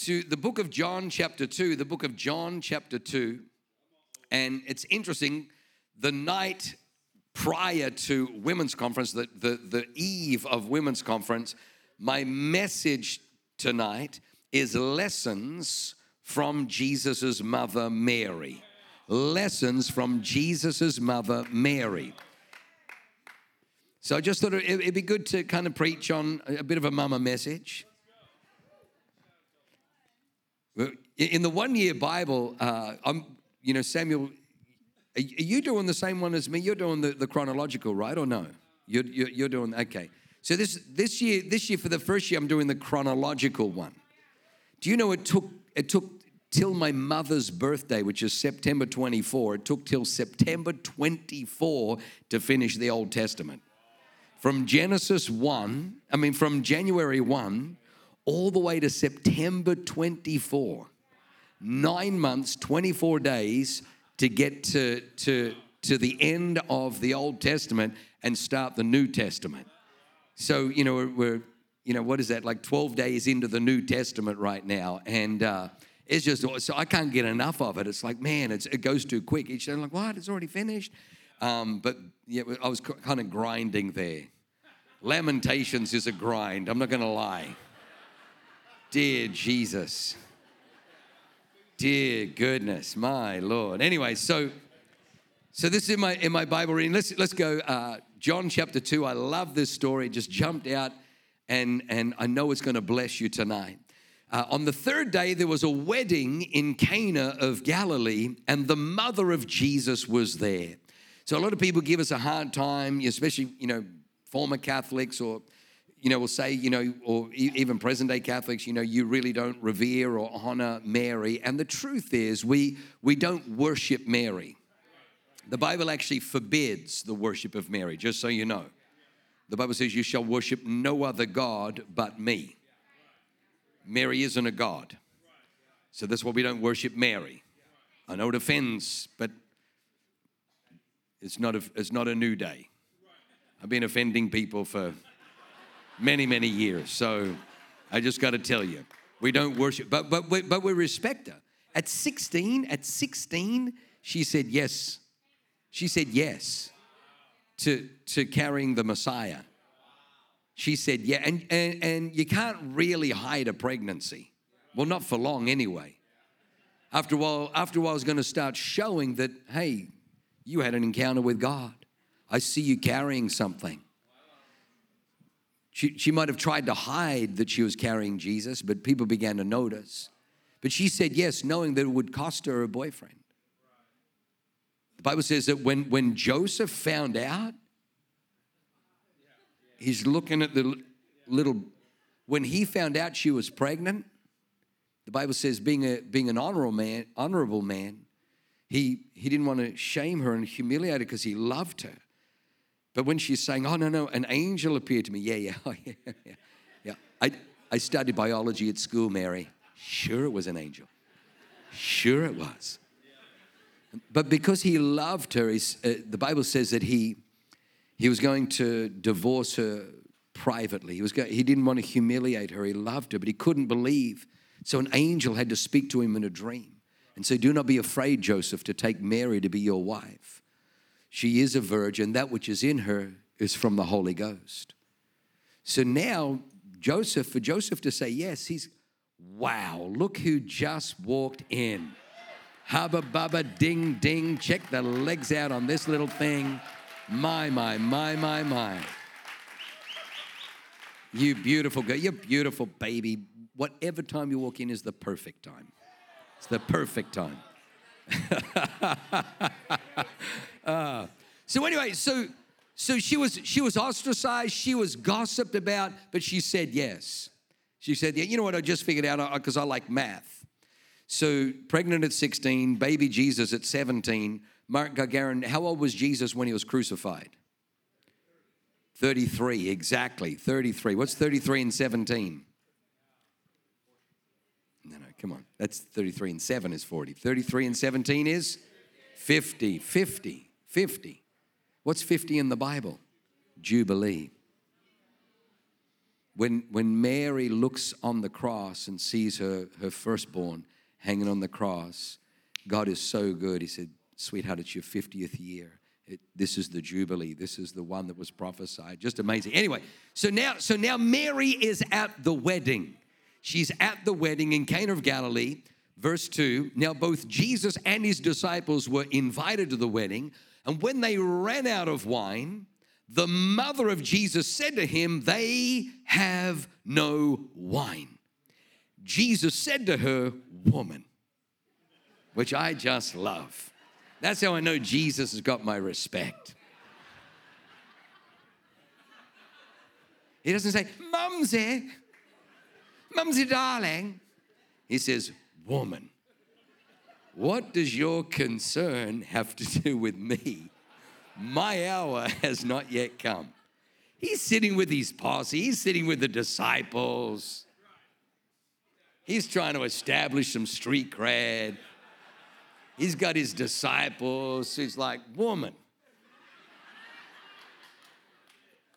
to the book of John, chapter two. The book of John, chapter two, and it's interesting. The night prior to women's conference, the, the, the eve of women's conference, my message tonight is lessons from Jesus's mother Mary. Lessons from Jesus's mother Mary. So I just thought it'd be good to kind of preach on a bit of a mama message. In the one year Bible, uh, I'm, you know, Samuel, are you doing the same one as me? You're doing the, the chronological, right, or no? You're, you're, you're doing, okay. So this, this year, this year, for the first year, I'm doing the chronological one. Do you know it took, it took till my mother's birthday, which is September 24, it took till September 24 to finish the Old Testament. From Genesis 1, I mean, from January 1 all the way to September 24. Nine months, 24 days to get to, to, to the end of the Old Testament and start the New Testament. So, you know, we're, you know, what is that, like 12 days into the New Testament right now. And uh, it's just, so I can't get enough of it. It's like, man, it's, it goes too quick. Each day I'm like, what? It's already finished? Um, but yeah, I was kind of grinding there. Lamentations is a grind, I'm not going to lie. Dear Jesus. Dear goodness, my Lord. Anyway, so so this is in my in my Bible reading. Let's let's go uh, John chapter two. I love this story. It just jumped out, and and I know it's going to bless you tonight. Uh, on the third day, there was a wedding in Cana of Galilee, and the mother of Jesus was there. So a lot of people give us a hard time, especially you know former Catholics or you know, will say, you know, or even present day Catholics, you know, you really don't revere or honor Mary. And the truth is, we, we don't worship Mary. The Bible actually forbids the worship of Mary, just so you know. The Bible says, You shall worship no other God but me. Mary isn't a God. So that's why we don't worship Mary. I know it offends, but it's not a, it's not a new day. I've been offending people for many, many years. So I just got to tell you, we don't worship, but, but, but we respect her. At 16, at 16, she said yes. She said yes to, to carrying the Messiah. She said, yeah, and, and, and you can't really hide a pregnancy. Well, not for long anyway. After a while, after a while, it's going to start showing that, hey, you had an encounter with God. I see you carrying something. She, she might have tried to hide that she was carrying Jesus, but people began to notice. But she said yes, knowing that it would cost her a boyfriend. The Bible says that when, when Joseph found out, he's looking at the little, when he found out she was pregnant, the Bible says being, a, being an honorable man, honorable man, he, he didn't want to shame her and humiliate her because he loved her. But when she's saying, oh, no, no, an angel appeared to me. Yeah, yeah, oh, yeah, yeah. yeah. I, I studied biology at school, Mary. Sure, it was an angel. Sure, it was. But because he loved her, uh, the Bible says that he, he was going to divorce her privately. He, was going, he didn't want to humiliate her. He loved her, but he couldn't believe. So an angel had to speak to him in a dream and say, Do not be afraid, Joseph, to take Mary to be your wife she is a virgin. That which is in her is from the Holy Ghost. So now, Joseph, for Joseph to say yes, he's, wow, look who just walked in. Hubba bubba ding ding. Check the legs out on this little thing. My, my, my, my, my. You beautiful girl. You're beautiful, baby. Whatever time you walk in is the perfect time. It's the perfect time. Uh, so anyway, so so she was she was ostracized, she was gossiped about, but she said yes. She said, Yeah, you know what? I just figured out because I like math. So, pregnant at 16, baby Jesus at 17. Mark Gagarin, how old was Jesus when he was crucified? 33, exactly. 33. What's 33 and 17? No, no, come on. That's 33 and 7 is 40. 33 and 17 is 50. 50. 50. What's 50 in the Bible? Jubilee. When, when Mary looks on the cross and sees her, her firstborn hanging on the cross, God is so good. He said, Sweetheart, it's your 50th year. It, this is the jubilee. This is the one that was prophesied. Just amazing. Anyway, so now, so now Mary is at the wedding. She's at the wedding in Cana of Galilee. Verse 2 Now, both Jesus and his disciples were invited to the wedding, and when they ran out of wine, the mother of Jesus said to him, They have no wine. Jesus said to her, Woman, which I just love. That's how I know Jesus has got my respect. He doesn't say, Mumsy, Mumsy darling. He says, Woman, what does your concern have to do with me? My hour has not yet come. He's sitting with his posse, he's sitting with the disciples. He's trying to establish some street cred. He's got his disciples. He's like, Woman.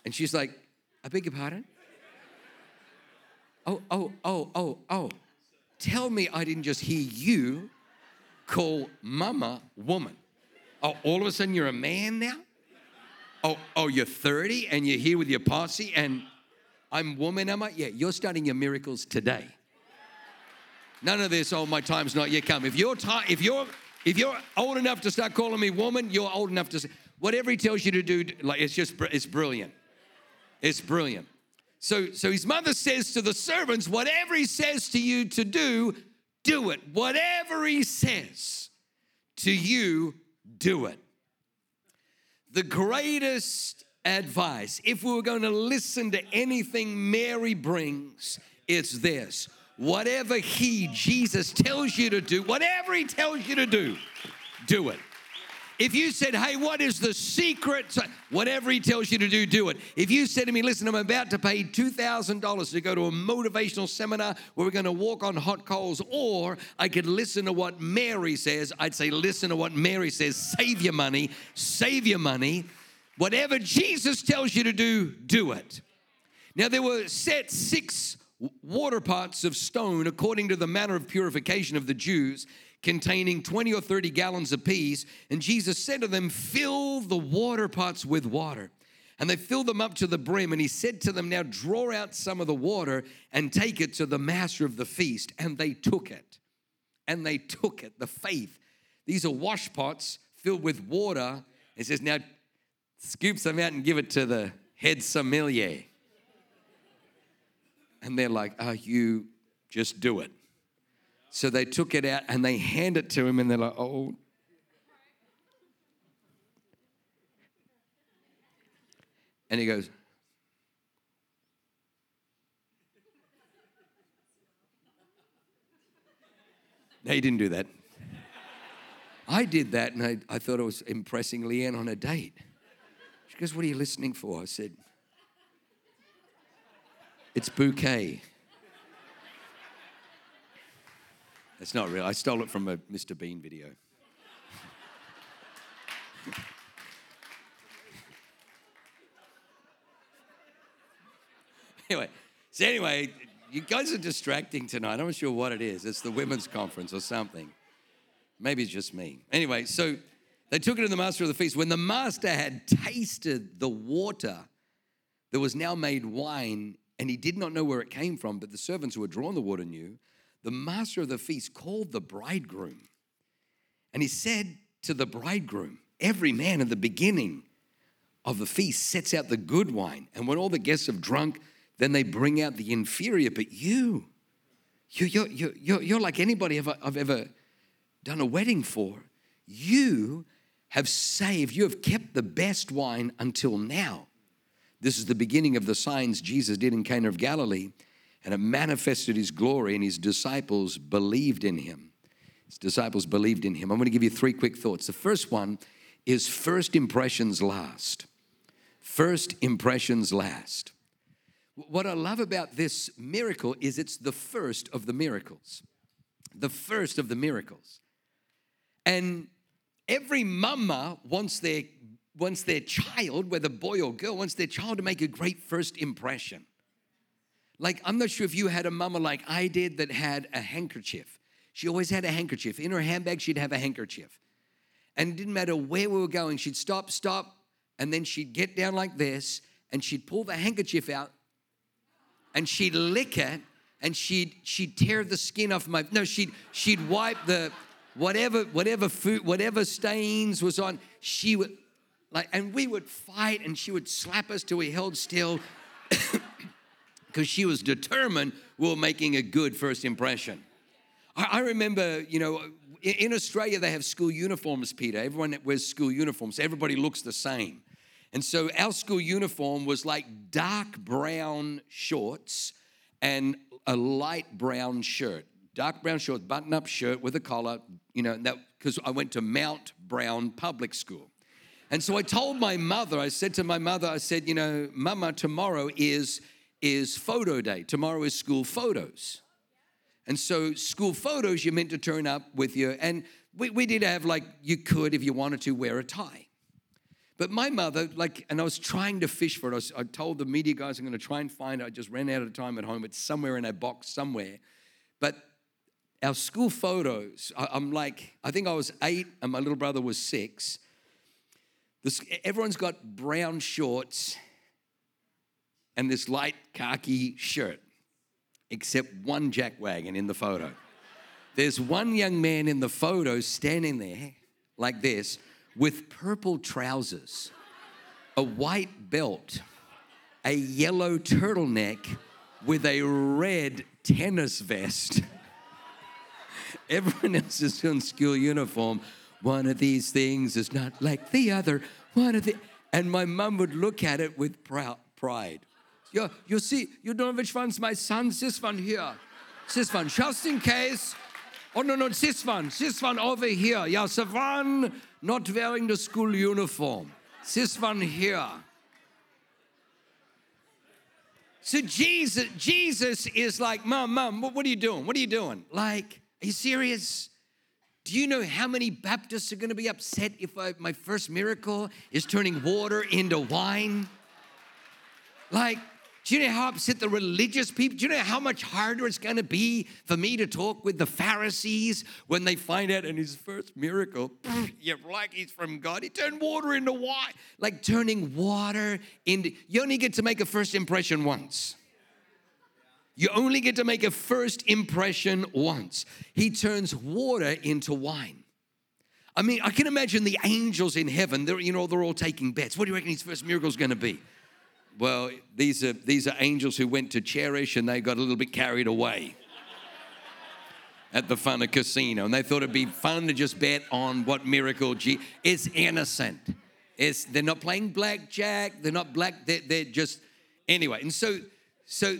And she's like, I beg your pardon? Oh, oh, oh, oh, oh. Tell me I didn't just hear you call mama woman. Oh, all of a sudden you're a man now? Oh, oh, you're 30 and you're here with your posse and I'm woman, am I? Yeah, you're starting your miracles today. None of this, oh, my time's not yet come. If you're time, if you're if you're old enough to start calling me woman, you're old enough to say, whatever he tells you to do, like it's just it's brilliant. It's brilliant. So so his mother says to the servants, whatever he says to you to do, do it. Whatever he says to you, do it. The greatest advice, if we were going to listen to anything Mary brings, it's this whatever He, Jesus, tells you to do, whatever He tells you to do, do it. If you said, hey, what is the secret? Whatever he tells you to do, do it. If you said to me, listen, I'm about to pay $2,000 to go to a motivational seminar where we're going to walk on hot coals, or I could listen to what Mary says, I'd say, listen to what Mary says. Save your money, save your money. Whatever Jesus tells you to do, do it. Now, there were set six water pots of stone according to the manner of purification of the Jews, containing 20 or 30 gallons apiece. And Jesus said to them, Fill the water pots with water. And they filled them up to the brim. And he said to them, Now draw out some of the water and take it to the master of the feast. And they took it. And they took it, the faith. These are wash pots filled with water. It says, Now scoop some out and give it to the head sommelier. And they're like, Are you just do it? So they took it out and they hand it to him, and they're like, Oh. And he goes, No, he didn't do that. I did that and I, I thought I was impressing Leanne on a date. She goes, What are you listening for? I said, it's bouquet. It's not real. I stole it from a Mr. Bean video. anyway, so anyway, you guys are distracting tonight. I'm not sure what it is. It's the women's conference or something. Maybe it's just me. Anyway, so they took it to the master of the feast. When the master had tasted the water that was now made wine, and he did not know where it came from, but the servants who had drawn the water knew. The master of the feast called the bridegroom, and he said to the bridegroom, Every man in the beginning of the feast sets out the good wine, and when all the guests have drunk, then they bring out the inferior. But you, you you're, you're, you're, you're like anybody I've, I've ever done a wedding for. You have saved, you have kept the best wine until now. This is the beginning of the signs Jesus did in Cana of Galilee. And it manifested his glory, and his disciples believed in him. His disciples believed in him. I'm going to give you three quick thoughts. The first one is first impressions last. First impressions last. What I love about this miracle is it's the first of the miracles. The first of the miracles. And every mama wants their wants their child, whether boy or girl, wants their child to make a great first impression. Like, I'm not sure if you had a mama like I did that had a handkerchief. She always had a handkerchief. In her handbag, she'd have a handkerchief. And it didn't matter where we were going, she'd stop, stop, and then she'd get down like this, and she'd pull the handkerchief out, and she'd lick it, and she'd she'd tear the skin off my no, she'd she'd wipe the whatever whatever food, whatever stains was on, she would like, and we would fight, and she would slap us till we held still. Because she was determined we were making a good first impression. I, remember, you know, in, in Australia they have school uniforms, Peter. Everyone wears school uniforms. Everybody looks the same. And so our school uniform was like dark brown shorts and a light brown shirt. Dark brown shorts, button up shirt with a collar, you know, because I went to Mount Brown Public School. And so I told my mother, I said to my mother, I said, you know, Mama, tomorrow is is photo day. Tomorrow is school photos. And so, school photos, you're meant to turn up with your, and we, we did have like, you could, if you wanted to, wear a tie. But my mother, like, and I was trying to fish for it. I, was, I told the media guys I'm going to try and find it. I just ran out of time at home. It's somewhere in a box somewhere. But our school photos, I, I'm like, I think I was eight and my little brother was six. This, everyone's got brown shorts and this light khaki shirt, except one jackwagon in the photo. There's one young man in the photo standing there like this with purple trousers, a white belt, a yellow turtleneck with a red tennis vest. Everyone else is in school uniform. One of these things is not like the other. One of the and my mum would look at it with pride. Yeah, you see, you don't know which one's my son? This one here. This one, just in case. Oh, no, no, this one. This one over here. Yeah, the one not wearing the school uniform. This one here. So Jesus, Jesus is like, Mom, Mom, what are you doing? What are you doing? Like, are you serious? Do you know how many Baptists are going to be upset if I, my first miracle is turning water into wine? Like, do you know how upset the religious people? Do you know how much harder it's going to be for me to talk with the Pharisees when they find out in his first miracle, you're like he's from God. He turned water into wine, like turning water into. You only get to make a first impression once. You only get to make a first impression once. He turns water into wine. I mean, I can imagine the angels in heaven. They're, you know, they're all taking bets. What do you reckon his first miracle is going to be? Well, these are, these are angels who went to cherish and they got a little bit carried away at the fun of Casino. And they thought it'd be fun to just bet on what miracle. G- it's innocent. It's, they're not playing blackjack. They're not black. They're, they're just, anyway. And so, so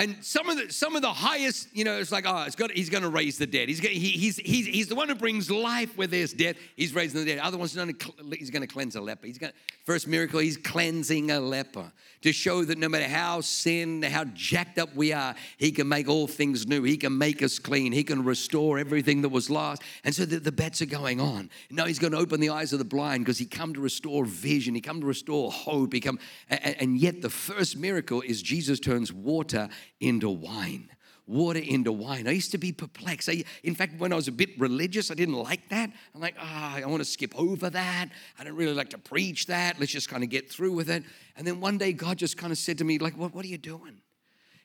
and some of the some of the highest, you know, it's like, oh, it's got, he's going to raise the dead. He's, he, he's, he's, he's the one who brings life where there's death. He's raising the dead. Other ones, he's going to cleanse a leper. He's going first miracle, he's cleansing a leper to show that no matter how sin, how jacked up we are, he can make all things new. He can make us clean. He can restore everything that was lost. And so the, the bets are going on. Now he's going to open the eyes of the blind because he come to restore vision. He come to restore hope. He come, and, and yet the first miracle is Jesus turns water into wine. Water into wine. I used to be perplexed. I, in fact, when I was a bit religious, I didn't like that. I'm like, ah, oh, I want to skip over that. I don't really like to preach that. Let's just kind of get through with it. And then one day, God just kind of said to me, like, what, what are you doing?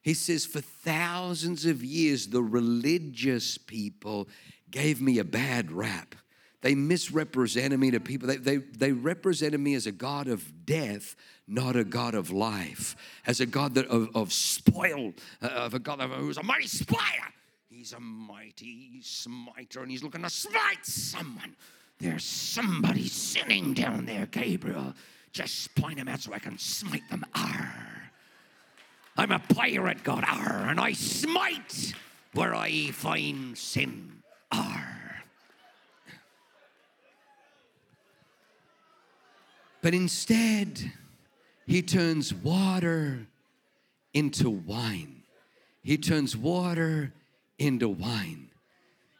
He says, for thousands of years, the religious people gave me a bad rap. They misrepresented me to people. They, they, they represented me as a God of death, not a God of life, as a God that, of, of spoil, uh, of a God of, who's a mighty spoiler. He's a mighty smiter and he's looking to smite someone. There's somebody sinning down there, Gabriel. Just point him out so I can smite them. Arr. I'm a pirate god, Arr, and I smite where I find sin. Arr. But instead, he turns water into wine. He turns water into wine.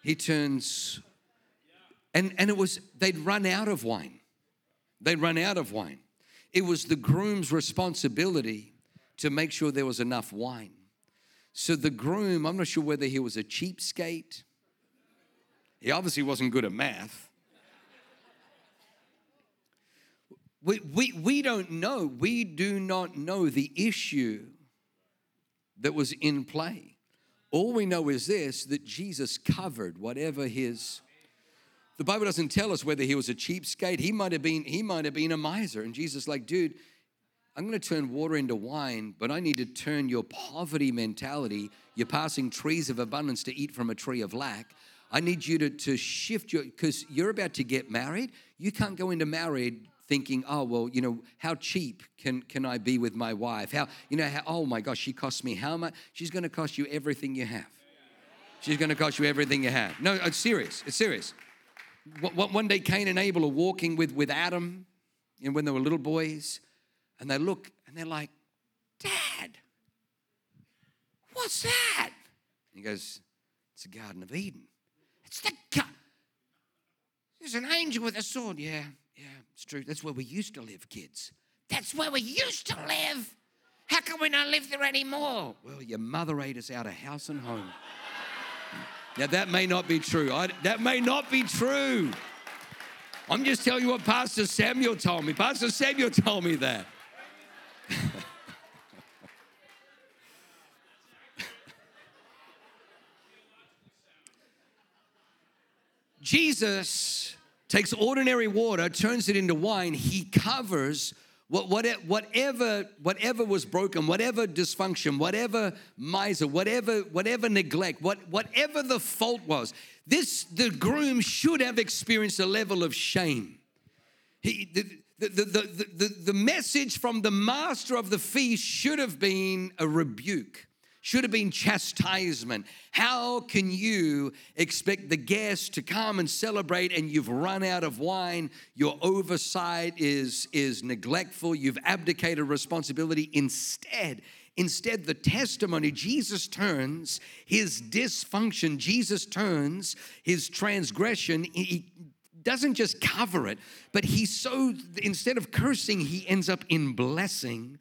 He turns, and, and it was, they'd run out of wine. They'd run out of wine. It was the groom's responsibility to make sure there was enough wine. So the groom, I'm not sure whether he was a cheapskate. He obviously wasn't good at math. We, we, we don't know, we do not know the issue that was in play. All we know is this that Jesus covered whatever his the Bible doesn't tell us whether he was a cheapskate. He might have been, he might have been a miser. And Jesus, like, dude, I'm going to turn water into wine, but I need to turn your poverty mentality. You're passing trees of abundance to eat from a tree of lack. I need you to, to shift your, because you're about to get married. You can't go into married thinking, oh, well, you know, how cheap can, can I be with my wife? How, you know, how, oh my gosh, she costs me how much? She's going to cost you everything you have. She's going to cost you everything you have. No, it's serious. It's serious. One day, Cain and Abel are walking with, with Adam, and when they were little boys, and they look and they're like, Dad, what's that? And he goes, It's the Garden of Eden. It's the garden. There's an angel with a sword. Yeah, yeah, it's true. That's where we used to live, kids. That's where we used to live. How come we don't live there anymore? Well, your mother ate us out of house and home. Now, that may not be true. I, that may not be true. I'm just telling you what Pastor Samuel told me. Pastor Samuel told me that. Jesus takes ordinary water, turns it into wine, he covers what what, whatever, whatever was broken, whatever dysfunction, whatever miser, whatever, whatever neglect, what, whatever the fault was, this the groom should have experienced a level of shame. He, the, the, the, the, the, the message from the master of the feast should have been a rebuke should have been chastisement. How can you expect the guests to come and celebrate and you've run out of wine? Your oversight is, is neglectful, you've abdicated responsibility. Instead, Instead, the testimony, Jesus turns his dysfunction, Jesus turns his transgression, he doesn't just cover it, but he so, instead of cursing, he ends up in blessing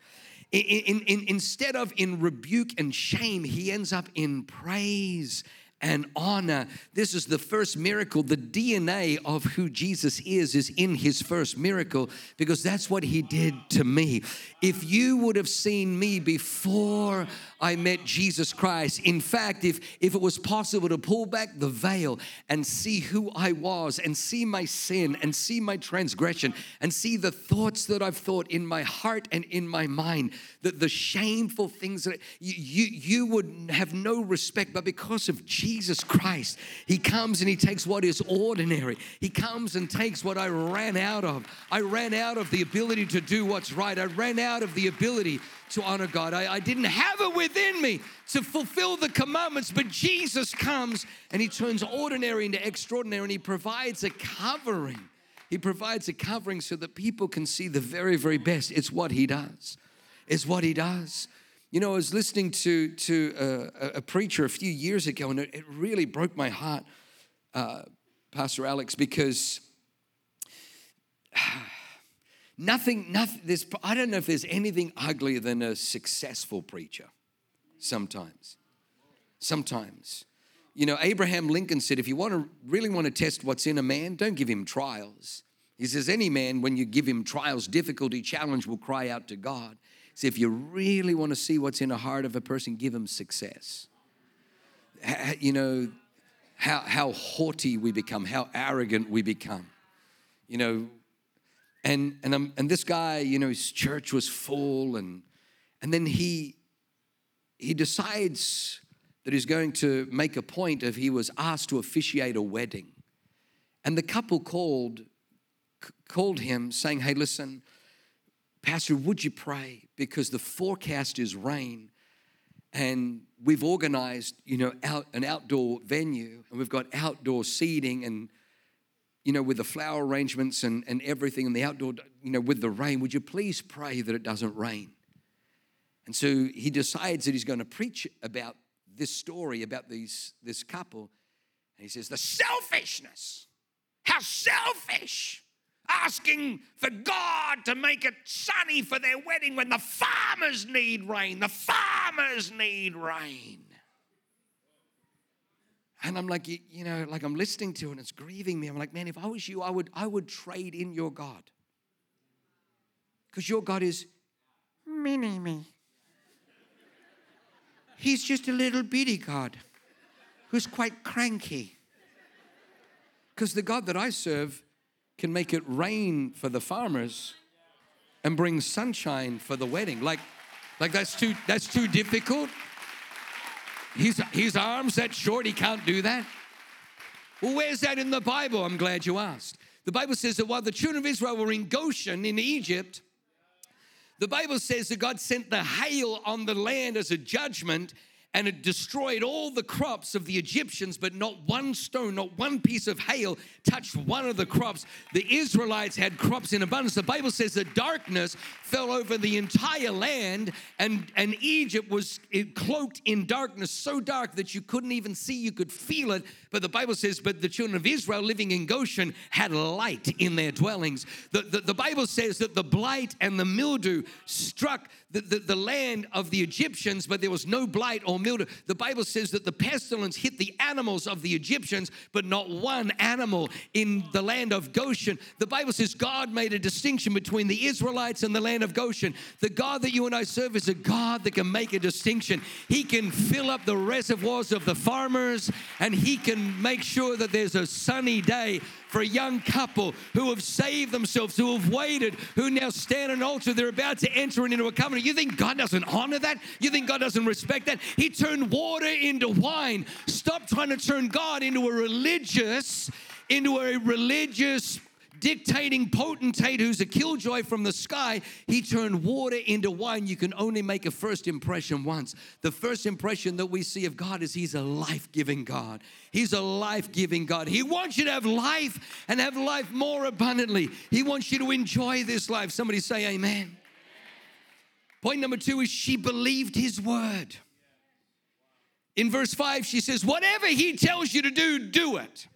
in, in, instead of in rebuke and shame, he ends up in praise and honor. This is the first miracle. The DNA of who Jesus is is in his first miracle because that's what he did to me. If you would have seen me before I met Jesus Christ, in fact, if, if it was possible to pull back the veil and see who I was and see my sin and see my transgression and see the thoughts that I've thought in my heart and in my mind, that the shameful things that you, you, you would have no respect, but because of Jesus, Jesus Christ. He comes and He takes what is ordinary. He comes and takes what I ran out of. I ran out of the ability to do what's right. I ran out of the ability to honor God. I, I didn't have it within me to fulfill the commandments, but Jesus comes and He turns ordinary into extraordinary and He provides a covering. He provides a covering so that people can see the very, very best. It's what He does. It's what He does. You know, I was listening to, to a, a preacher a few years ago, and it, it really broke my heart, uh, Pastor Alex, because nothing, nothing, there's, I don't know if there's anything uglier than a successful preacher sometimes. Sometimes. You know, Abraham Lincoln said, if you want to really want to test what's in a man, don't give him trials. He says, any man, when you give him trials, difficulty, challenge, will cry out to God. See, if you really want to see what's in the heart of a person, give him success. You know, how, how haughty we become, how arrogant we become. You know, and and um, and this guy, you know, his church was full, and and then he he decides that he's going to make a point of he was asked to officiate a wedding, and the couple called called him saying, "Hey, listen, Pastor, would you pray? Because the forecast is rain and we've organized, you know, out an outdoor venue, and we've got outdoor seating and you know, with the flower arrangements and, and everything and the outdoor, you know, with the rain, would you please pray that it doesn't rain? And so he decides that he's going to preach about this story about these this couple. And he says, the selfishness. How selfish asking for God to make it sunny for their wedding when the farmers need rain. The farmers need rain. And I'm like, you know, like I'm listening to it and it's grieving me. I'm like, man, if I was you, I would, I would trade in your God. Because your God is mini me. He's just a little bitty God who's quite cranky. Because the God that I serve can make it rain for the farmers and bring sunshine for the wedding. Like, like that's too that's too difficult. His, his arms that short, he can't do that. Well, where's that in the Bible? I'm glad you asked. The Bible says that while the children of Israel were in Goshen in Egypt, the Bible says that God sent the hail on the land as a judgment and it destroyed all the crops of the Egyptians, but not one stone, not one piece of hail touched one of the crops. The Israelites had crops in abundance. The Bible says that darkness fell over the entire land, and, and Egypt was cloaked in darkness, so dark that you couldn't even see, you could feel it. But the Bible says, but the children of Israel living in Goshen had light in their dwellings. The, the, the Bible says that the blight and the mildew struck the, the, the land of the Egyptians, but there was no blight or The Bible says that the pestilence hit the animals of the Egyptians, but not one animal in the land of Goshen. The Bible says God made a distinction between the Israelites and the land of Goshen. The God that you and I serve is a God that can make a distinction. He can fill up the reservoirs of the farmers and He can make sure that there's a sunny day for a young couple who have saved themselves, who have waited, who now stand on an altar. They're about to enter into a covenant. You think God doesn't honor that? You think God doesn't respect that? He turned water into wine. Stop trying to turn God into a religious, into a religious dictating potentate who's a killjoy from the sky, he turned water into wine. You can only make a first impression once. The first impression that we see of God is he's a life giving God. He's a life giving God. He wants you to have life and have life more abundantly. He wants you to enjoy this life. Somebody say, Amen. Point number two is she believed his word. In verse 5, she says, Whatever he tells you to do, do it.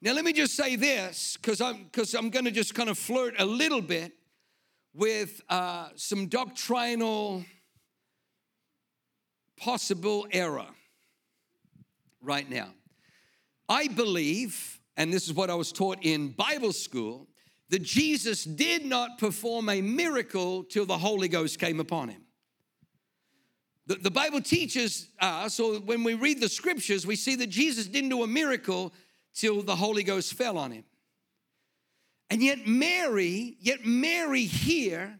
Now, let me just say this, because I'm because I'm going to just kind of flirt a little bit with uh, some doctrinal possible error right now. I believe, and this is what I was taught in Bible school, that Jesus did not perform a miracle till the Holy Ghost came upon him. The, the Bible teaches us, or when we read the scriptures, we see that Jesus didn't do a miracle till the Holy Ghost fell on him. And yet, Mary, yet Mary here,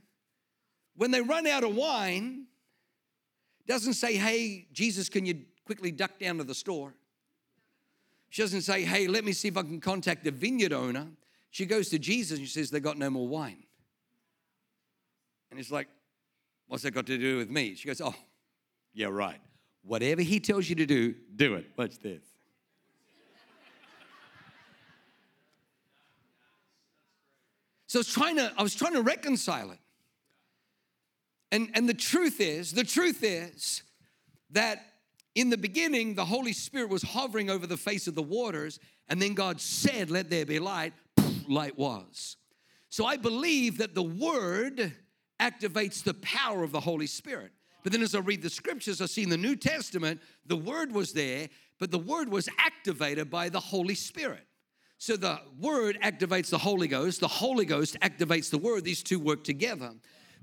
when they run out of wine, doesn't say, Hey, Jesus, can you quickly duck down to the store? She doesn't say, Hey, let me see if I can contact the vineyard owner. She goes to Jesus and she says, They got no more wine. And it's like, What's that got to do with me? She goes, Oh, yeah, right. Whatever he tells you to do, do it. Watch this. So I was trying to, I was trying to reconcile it. And, and the truth is, the truth is that in the beginning, the Holy Spirit was hovering over the face of the waters, and then God said, Let there be light, light was. So I believe that the Word activates the power of the Holy Spirit. But then as I read the scriptures, I see in the New Testament, the Word was there, but the Word was activated by the Holy Spirit. So the word activates the Holy Ghost, the Holy Ghost activates the word. These two work together.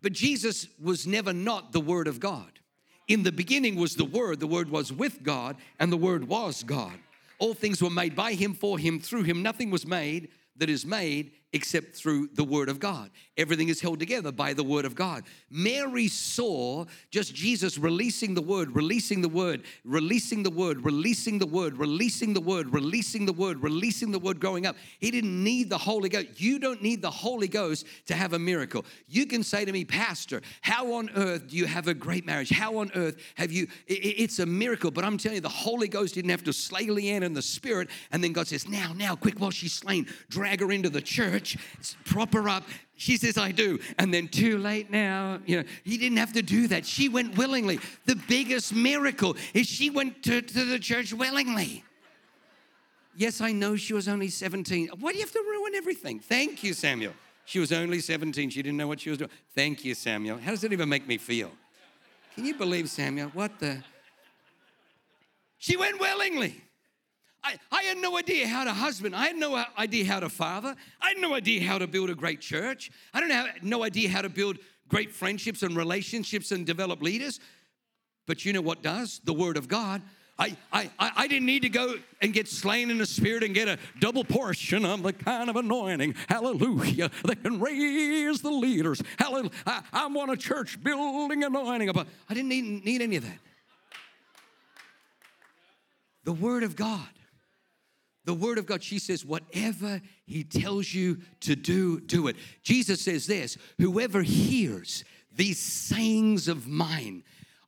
But Jesus was never not the word of God. In the beginning was the word, the word was with God, and the word was God. All things were made by him, for him, through him. Nothing was made that is made except through the Word of God. Everything is held together by the Word of God. Mary saw just Jesus releasing the Word, releasing the Word, releasing the Word, releasing the Word, releasing the Word, releasing the Word, releasing the Word growing up. He didn't need the Holy Ghost. You don't need the Holy Ghost to have a miracle. You can say to me, Pastor, how on earth do you have a great marriage? How on earth have you? It's a miracle, but I'm telling you, the Holy Ghost didn't have to slay Leanne in the spirit. And then God says, Now, now, quick, while she's slain, drag her into the church, prop her up. She says, I do. And then, too late now. You know, he didn't have to do that. She went willingly. The biggest miracle is she went to, to the church willingly. Yes, I know she was only 17. Why do you have to ruin everything? Thank you, Samuel. She was only 17. She didn't know what she was doing. Thank you, Samuel. How does that even make me feel? Can you believe Samuel? What the? She went willingly. I, I had no idea how to husband. I had no idea how to father. I had no idea how to build a great church. I don't have no idea how to build great friendships and relationships and develop leaders. But you know what does? The Word of God. I, I, I didn't need to go and get slain in the spirit and get a double portion of the kind of anointing, hallelujah, that can raise the leaders. Hallelujah. I, I want a church building anointing. I didn't need, need any of that. The Word of God. The Word of God, she says, whatever He tells you to do, do it. Jesus says this whoever hears these sayings of mine,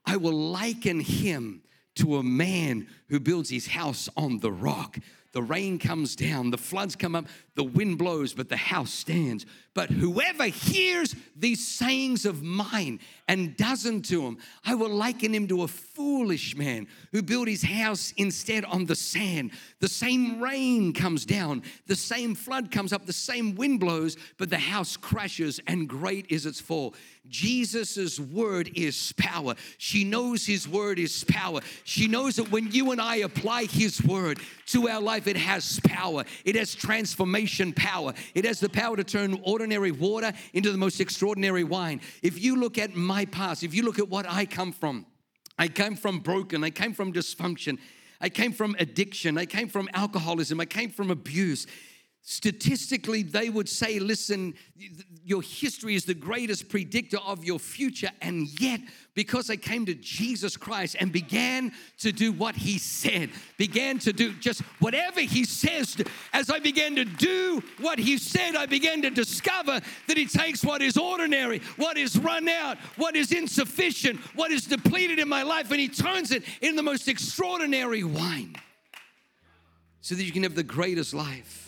I will liken him to a man who builds his house on the rock. The rain comes down, the floods come up, the wind blows, but the house stands. But whoever hears these sayings of mine and doesn't do them, I will liken him to a foolish man who built his house instead on the sand. The same rain comes down, the same flood comes up, the same wind blows, but the house crashes and great is its fall. Jesus' word is power. She knows his word is power. She knows that when you and I apply his word to our life, it has power. It has transformation power. It has the power to turn ordinary water into the most extraordinary wine. If you look at my past, if you look at what I come from, I came from broken, I came from dysfunction. I came from addiction. I came from alcoholism. I came from abuse statistically they would say listen your history is the greatest predictor of your future. And yet because i came to jesus christ and began to do what he said began to do just whatever he says as i began to do what he said i began to discover that he takes what is ordinary what is run out what is insufficient what is depleted in my life and he turns it into the most extraordinary wine so that you can have the greatest life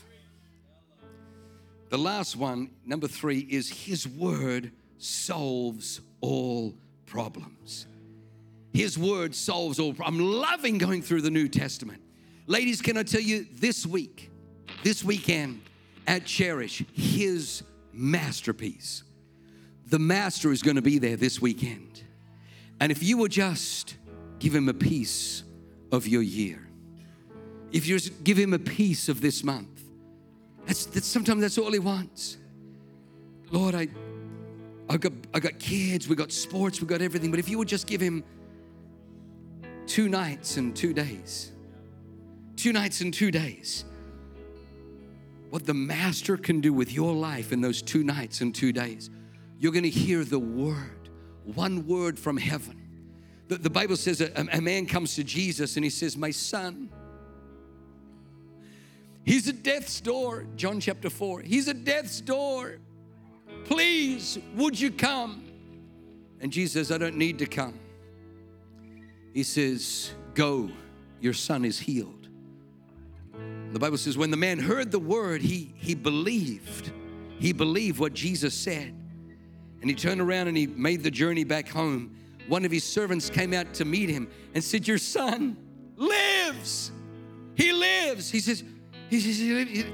the last one, number three, is His Word solves all problems. His Word solves all problems. I'm loving going through the New Testament. Ladies, can I tell you this week, this weekend at Cherish, His masterpiece. The Master is going to be there this weekend. And if you will just give Him a piece of your year, if you just give Him a piece of this month, that's, that's sometimes that's all he wants. Lord, I, I got, I got kids, we got sports, we got everything. But if you would just give him two nights and two days, two nights and two days, what the master can do with your life in those two nights and two days, you're going to hear the word, one word from heaven. The, the Bible says a, a man comes to Jesus and he says, My son, He's at death's door, John chapter 4. He's at death's door. Please, would you come? And Jesus says, I don't need to come. He says, Go, your son is healed. The Bible says, when the man heard the word, he, he believed. He believed what Jesus said. And he turned around and he made the journey back home. One of his servants came out to meet him and said, Your son lives. He lives. He says, he says,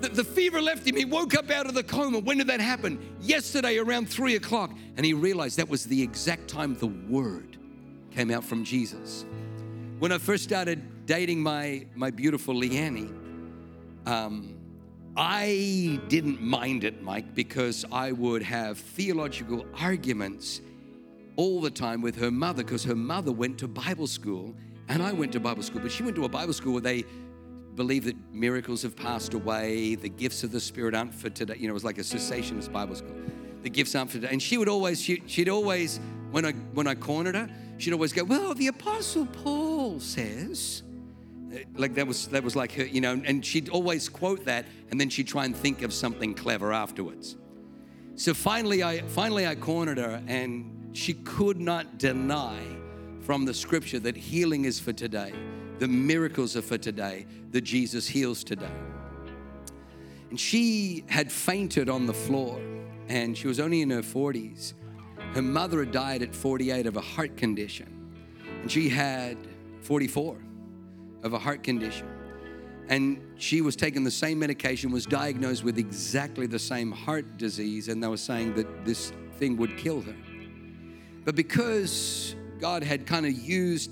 the, the fever left him. He woke up out of the coma. When did that happen? Yesterday around three o'clock. And he realized that was the exact time the word came out from Jesus. When I first started dating my, my beautiful Leanne, um, I didn't mind it, Mike, because I would have theological arguments all the time with her mother because her mother went to Bible school and I went to Bible school, but she went to a Bible school where they believe that miracles have passed away. The gifts of the Spirit aren't for today. You know, it was like a cessationist Bible school. The gifts aren't for today. And she would always, she, she'd always, when I when I cornered her, she'd always go, "Well, the Apostle Paul says." Uh, like that was that was like her, you know, and she'd always quote that, and then she'd try and think of something clever afterwards. So finally, I finally I cornered her, and she could not deny from the scripture that healing is for today, the miracles are for today, that Jesus heals today. And she had fainted on the floor, and she was only in her 40s. Her mother had died at 48 of a heart condition, and she had 44 of a heart condition. And she was taking the same medication, was diagnosed with exactly the same heart disease, and they were saying that this thing would kill her. But because God had kind of used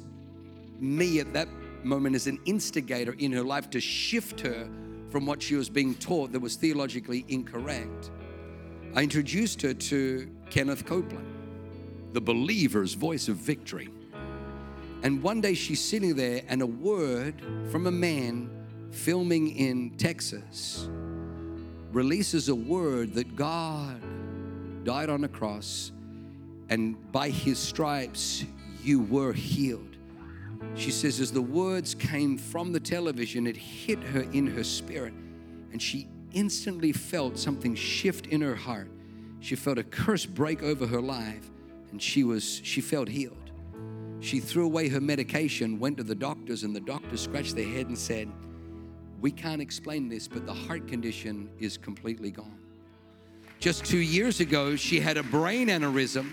me at that moment as an instigator in her life to shift her from what she was being taught that was theologically incorrect, I introduced her to Kenneth Copeland, the believer's voice of victory. And one day she's sitting there, and a word from a man filming in Texas releases a word that God died on a cross, and by his stripes you were healed. She says, as the words came from the television, it hit her in her spirit, and she instantly felt something shift in her heart. She felt a curse break over her life, and she was she felt healed. She threw away her medication, went to the doctors, and the doctors scratched their head and said, We can't explain this, but the heart condition is completely gone. Just two years ago, she had a brain aneurysm,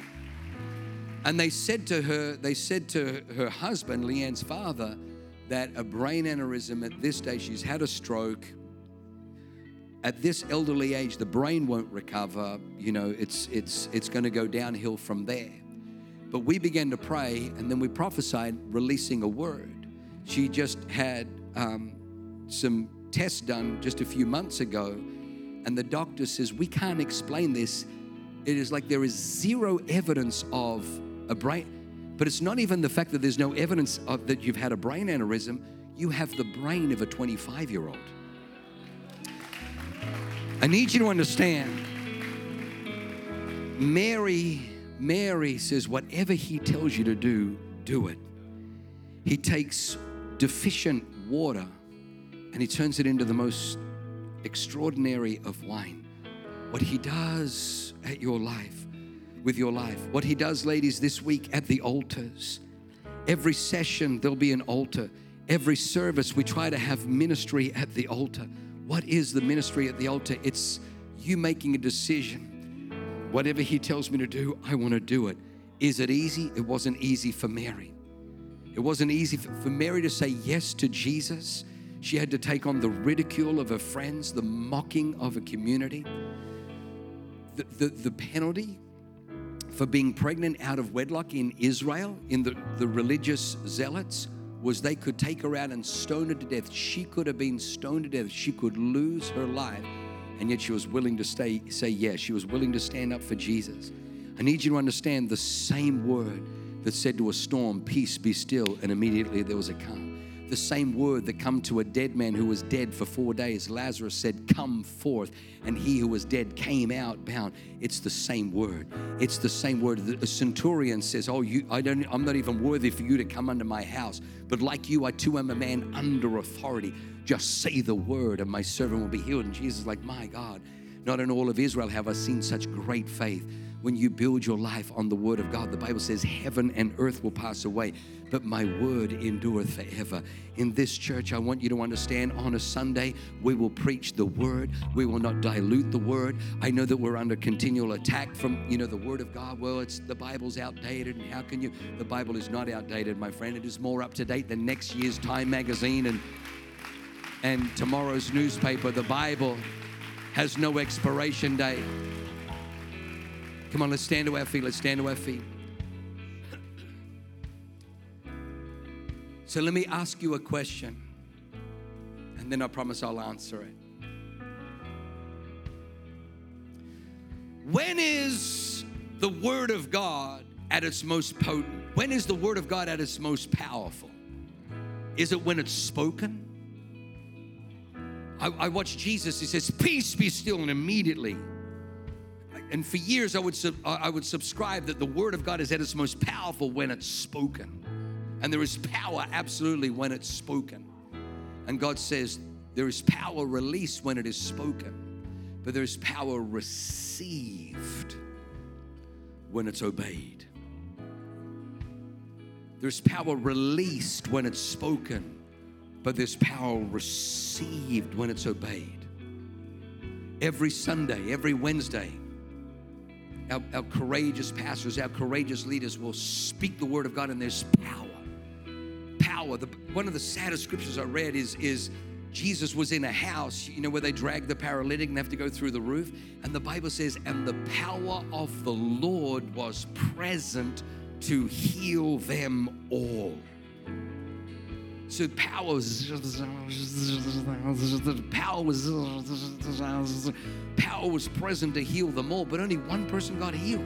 and they said to her, they said to her husband, Leanne's father, that a brain aneurysm at this stage, she's had a stroke. At this elderly age, the brain won't recover. You know, it's it's it's going to go downhill from there. But we began to pray, and then we prophesied releasing a word. She just had um, some tests done just a few months ago, and the doctor says, We can't explain this. It is like there is zero evidence of a brain, but it's not even the fact that there's no evidence of that you've had a brain aneurysm. You have the brain of a 25 year old. I need you to understand, Mary Mary says, Whatever he tells you to do, do it. He takes deficient water and he turns it into the most extraordinary of wine. What he does at your life, with your life, what he does, ladies, this week at the altars. Every session, there'll be an altar. Every service, we try to have ministry at the altar. What is the ministry at the altar? It's you making a decision Whatever He tells me to do, I want to do it. Is it easy? It wasn't easy for Mary. It wasn't easy for Mary to say yes to Jesus. She had to take on the ridicule of her friends, the mocking of a community, the, the, the penalty for being pregnant out of wedlock in Israel, in the, the religious zealots, was they could take her out and stone her to death. She could have been stoned to death. She could lose her life and yet she was willing to stay, say yes. She was willing to stand up for Jesus. I need you to understand the same word that said to a storm, Peace be still, and immediately there was a calm. The same word that come to a dead man who was dead for four days. Lazarus said, Come forth, and he who was dead came out bound. It's the same word. It's the same word. The centurion says, Oh, you I don't I'm not even worthy for you to come under my house. But like you, I too am a man under authority. Just say the word, and my servant will be healed. And Jesus is like, My God, not in all of Israel have I seen such great faith. When you build your life on the word of God, the Bible says, Heaven and earth will pass away, but my word endureth forever. In this church, I want you to understand on a Sunday, we will preach the word. We will not dilute the word. I know that we're under continual attack from, you know, the word of God. Well, it's the Bible's outdated, and how can you? The Bible is not outdated, my friend. It is more up to date than next year's Time magazine and and tomorrow's newspaper, the Bible, has no expiration date. Come on, let's stand to our feet. Let's stand to our feet. So let me ask you a question, and then I promise I'll answer it. When is the Word of God at its most potent? When is the Word of God at its most powerful? Is it when it's spoken? I, I watch Jesus, he says, Peace be still, and immediately. And for years, I would, sub, I would subscribe that the Word of God is at its most powerful when it's spoken. And there is power absolutely when it's spoken. And God says, there is power released when it is spoken, but there is power received when it's obeyed. There's power released when it's spoken, but there's power received when it's obeyed. Every Sunday, every Wednesday, our, our, courageous pastors, our courageous leaders will speak the word of God, and there's power. Power. The, one of the saddest scriptures I read is, is Jesus was in a house, you know, where they drag the paralytic and have to go through the roof. And the Bible says, and the power of the Lord was present to heal them all. So power was power was power was present to heal them all, but only one person got healed.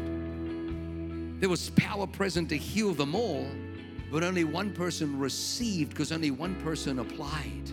There was power present to heal them all, but only one person received because only one person applied.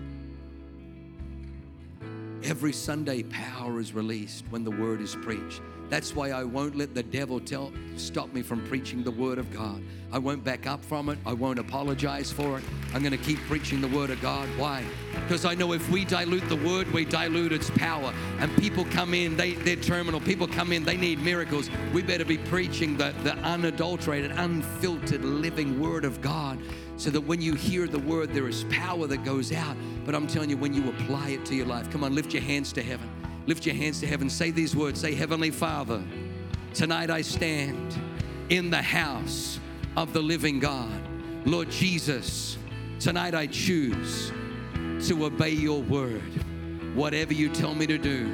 Every Sunday, power is released when the word is preached. That's why I won't let the devil tell stop me from preaching the word of God. I won't back up from it. I won't apologize for it. I'm going to keep preaching the word of God. Why? Because I know if we dilute the word, we dilute its power. And people come in, they, they're terminal. People come in, they need miracles. We better be preaching the, the unadulterated, unfiltered, living word of God so that when you hear the word, there is power that goes out. But I'm telling you, when you apply it to your life, come on, lift your hands to heaven. Lift your hands to heaven. Say these words. Say, Heavenly Father, tonight I stand in the house of the living God. Lord Jesus, tonight I choose to obey your word. Whatever you tell me to do,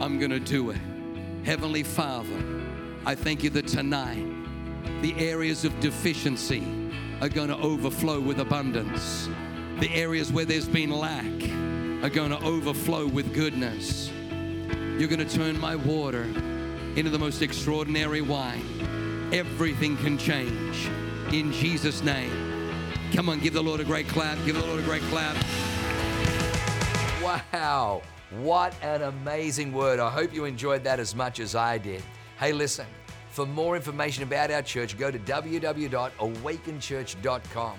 I'm going to do it. Heavenly Father, I thank you that tonight the areas of deficiency, are going to overflow with abundance. The areas where there's been lack are going to overflow with goodness. You're going to turn my water into the most extraordinary wine. Everything can change in Jesus' name. Come on, give the Lord a great clap. Give the Lord a great clap. Wow, what an amazing word. I hope you enjoyed that as much as I did. Hey, listen. For more information about our church, go to www.awakenchurch.com